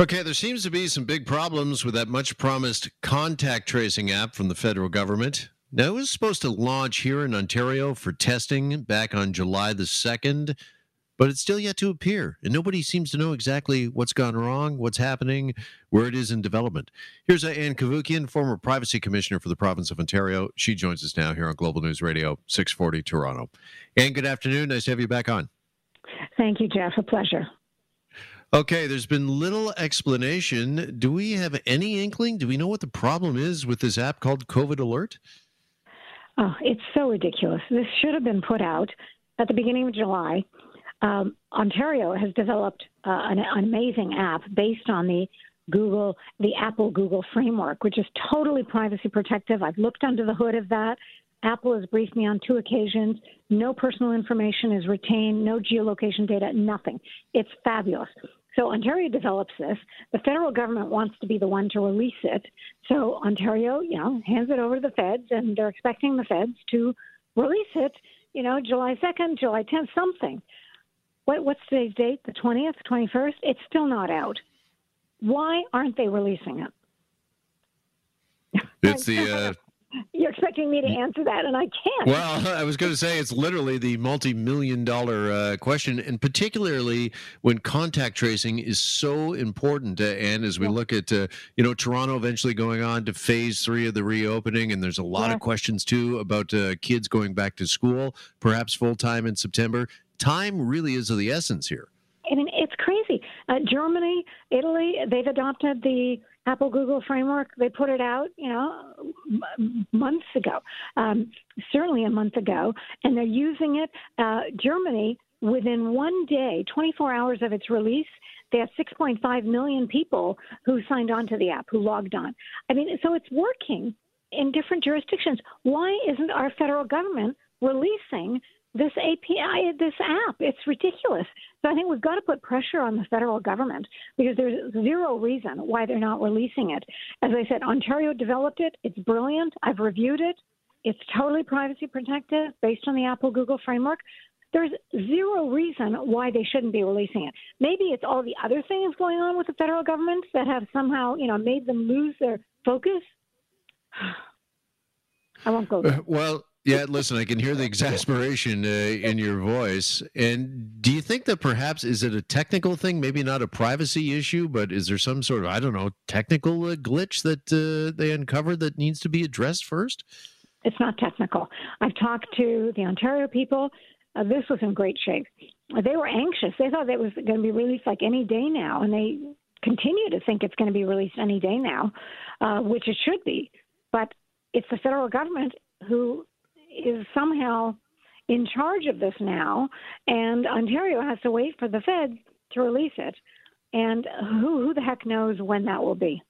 Okay, there seems to be some big problems with that much promised contact tracing app from the federal government. Now, it was supposed to launch here in Ontario for testing back on July the 2nd, but it's still yet to appear, and nobody seems to know exactly what's gone wrong, what's happening, where it is in development. Here's Ann Cavoukian, former privacy commissioner for the province of Ontario. She joins us now here on Global News Radio 640 Toronto. Ann, good afternoon. Nice to have you back on. Thank you, Jeff. A pleasure. Okay, there's been little explanation. Do we have any inkling? Do we know what the problem is with this app called COVID Alert? Oh, it's so ridiculous. This should have been put out at the beginning of July. Um, Ontario has developed uh, an, an amazing app based on the Google, the Apple Google framework, which is totally privacy protective. I've looked under the hood of that. Apple has briefed me on two occasions. No personal information is retained, no geolocation data, nothing. It's fabulous. So Ontario develops this. The federal government wants to be the one to release it. So Ontario, you know, hands it over to the feds, and they're expecting the feds to release it. You know, July second, July tenth, something. What, what's today's date? The twentieth, twenty first. It's still not out. Why aren't they releasing it? It's the uh, you're expecting me to answer that, and I can't. Well, I was going to say it's literally the multi-million dollar uh, question, and particularly when contact tracing is so important. Uh, and as we yeah. look at, uh, you know, Toronto eventually going on to phase three of the reopening, and there's a lot yeah. of questions too about uh, kids going back to school, perhaps full time in September. Time really is of the essence here. I mean, it's crazy. Uh, Germany, Italy, they've adopted the Apple Google framework. They put it out, you know, months ago, um, certainly a month ago, and they're using it. Uh, Germany, within one day, 24 hours of its release, they have 6.5 million people who signed on to the app, who logged on. I mean, so it's working in different jurisdictions. Why isn't our federal government releasing this API, this app. It's ridiculous. So I think we've got to put pressure on the federal government because there's zero reason why they're not releasing it. As I said, Ontario developed it. It's brilliant. I've reviewed it. It's totally privacy protected based on the Apple Google framework. There's zero reason why they shouldn't be releasing it. Maybe it's all the other things going on with the federal government that have somehow, you know, made them lose their focus. I won't go there. Uh, well, yeah, listen, I can hear the exasperation uh, in your voice. And do you think that perhaps is it a technical thing, maybe not a privacy issue, but is there some sort of I don't know technical uh, glitch that uh, they uncovered that needs to be addressed first? It's not technical. I've talked to the Ontario people. Uh, this was in great shape. They were anxious. They thought it was going to be released like any day now, and they continue to think it's going to be released any day now, uh, which it should be. But it's the federal government who is somehow in charge of this now, and Ontario has to wait for the Fed to release it. And who, who the heck knows when that will be?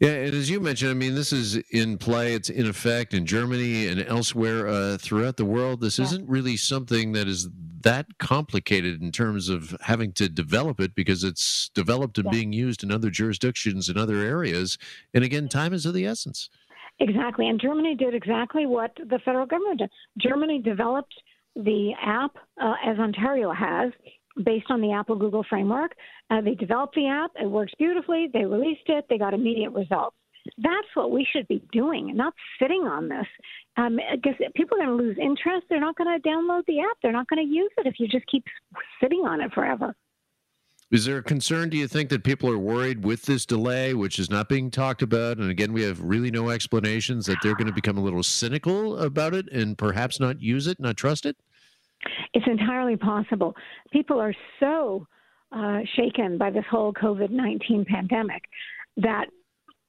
Yeah, and as you mentioned, I mean, this is in play. It's in effect in Germany and elsewhere uh, throughout the world. This yeah. isn't really something that is that complicated in terms of having to develop it because it's developed and yeah. being used in other jurisdictions and other areas. And again, time is of the essence. Exactly. And Germany did exactly what the federal government did. Germany developed the app uh, as Ontario has based on the Apple Google framework. Uh, they developed the app, it works beautifully, they released it, they got immediate results. That's what we should be doing, not sitting on this. Um, because people are going to lose interest. They're not going to download the app. They're not going to use it if you just keep sitting on it forever. Is there a concern, do you think, that people are worried with this delay, which is not being talked about? And again, we have really no explanations that they're going to become a little cynical about it and perhaps not use it, not trust it? It's entirely possible. People are so uh, shaken by this whole COVID 19 pandemic that,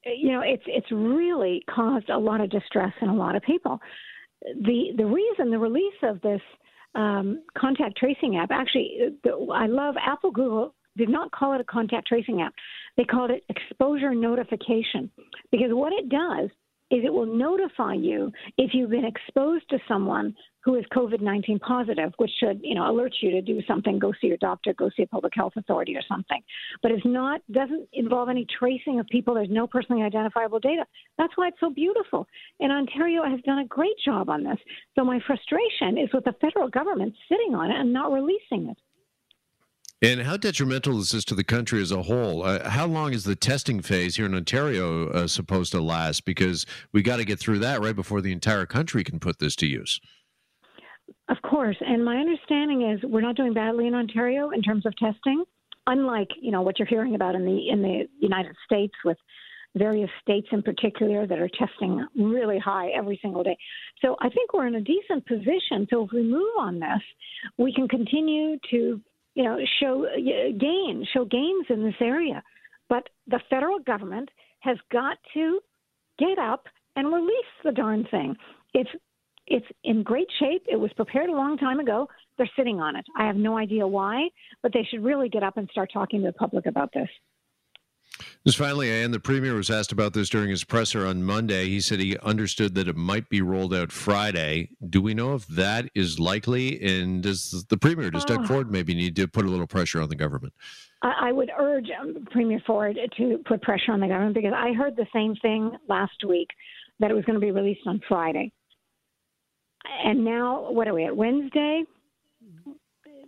you know, it's, it's really caused a lot of distress in a lot of people. The, the reason the release of this um, contact tracing app. Actually, the, I love Apple, Google did not call it a contact tracing app. They called it exposure notification because what it does is it will notify you if you've been exposed to someone who is COVID-19 positive, which should, you know, alert you to do something, go see your doctor, go see a public health authority or something. But it's not doesn't involve any tracing of people. There's no personally identifiable data. That's why it's so beautiful. And Ontario has done a great job on this. So my frustration is with the federal government sitting on it and not releasing it. And how detrimental is this to the country as a whole? Uh, how long is the testing phase here in Ontario uh, supposed to last? Because we got to get through that right before the entire country can put this to use. Of course, and my understanding is we're not doing badly in Ontario in terms of testing, unlike you know what you're hearing about in the in the United States with various states in particular that are testing really high every single day. So I think we're in a decent position. So if we move on this, we can continue to you know show uh, uh, gains, show gains in this area. But the federal government has got to get up and release the darn thing. It's it's in great shape. It was prepared a long time ago. They're sitting on it. I have no idea why, but they should really get up and start talking to the public about this. Just finally, and the premier was asked about this during his presser on Monday. He said he understood that it might be rolled out Friday. Do we know if that is likely? And does the premier, does Doug uh, Ford maybe need to put a little pressure on the government? I, I would urge um, Premier Ford to put pressure on the government because I heard the same thing last week that it was going to be released on Friday and now what are we at Wednesday?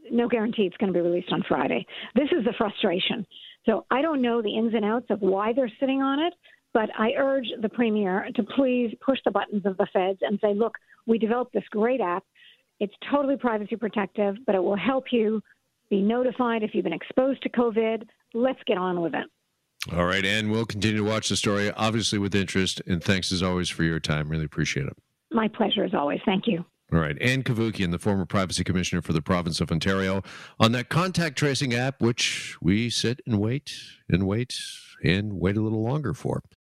No guarantee it's going to be released on Friday. This is the frustration. So I don't know the ins and outs of why they're sitting on it, but I urge the premier to please push the buttons of the feds and say, look, we developed this great app. It's totally privacy protective, but it will help you be notified if you've been exposed to COVID. Let's get on with it. All right, and we'll continue to watch the story, obviously with interest. And thanks as always for your time. Really appreciate it. My pleasure as always. Thank you. All right. Ann Cavoukian, the former privacy commissioner for the province of Ontario, on that contact tracing app, which we sit and wait and wait and wait a little longer for.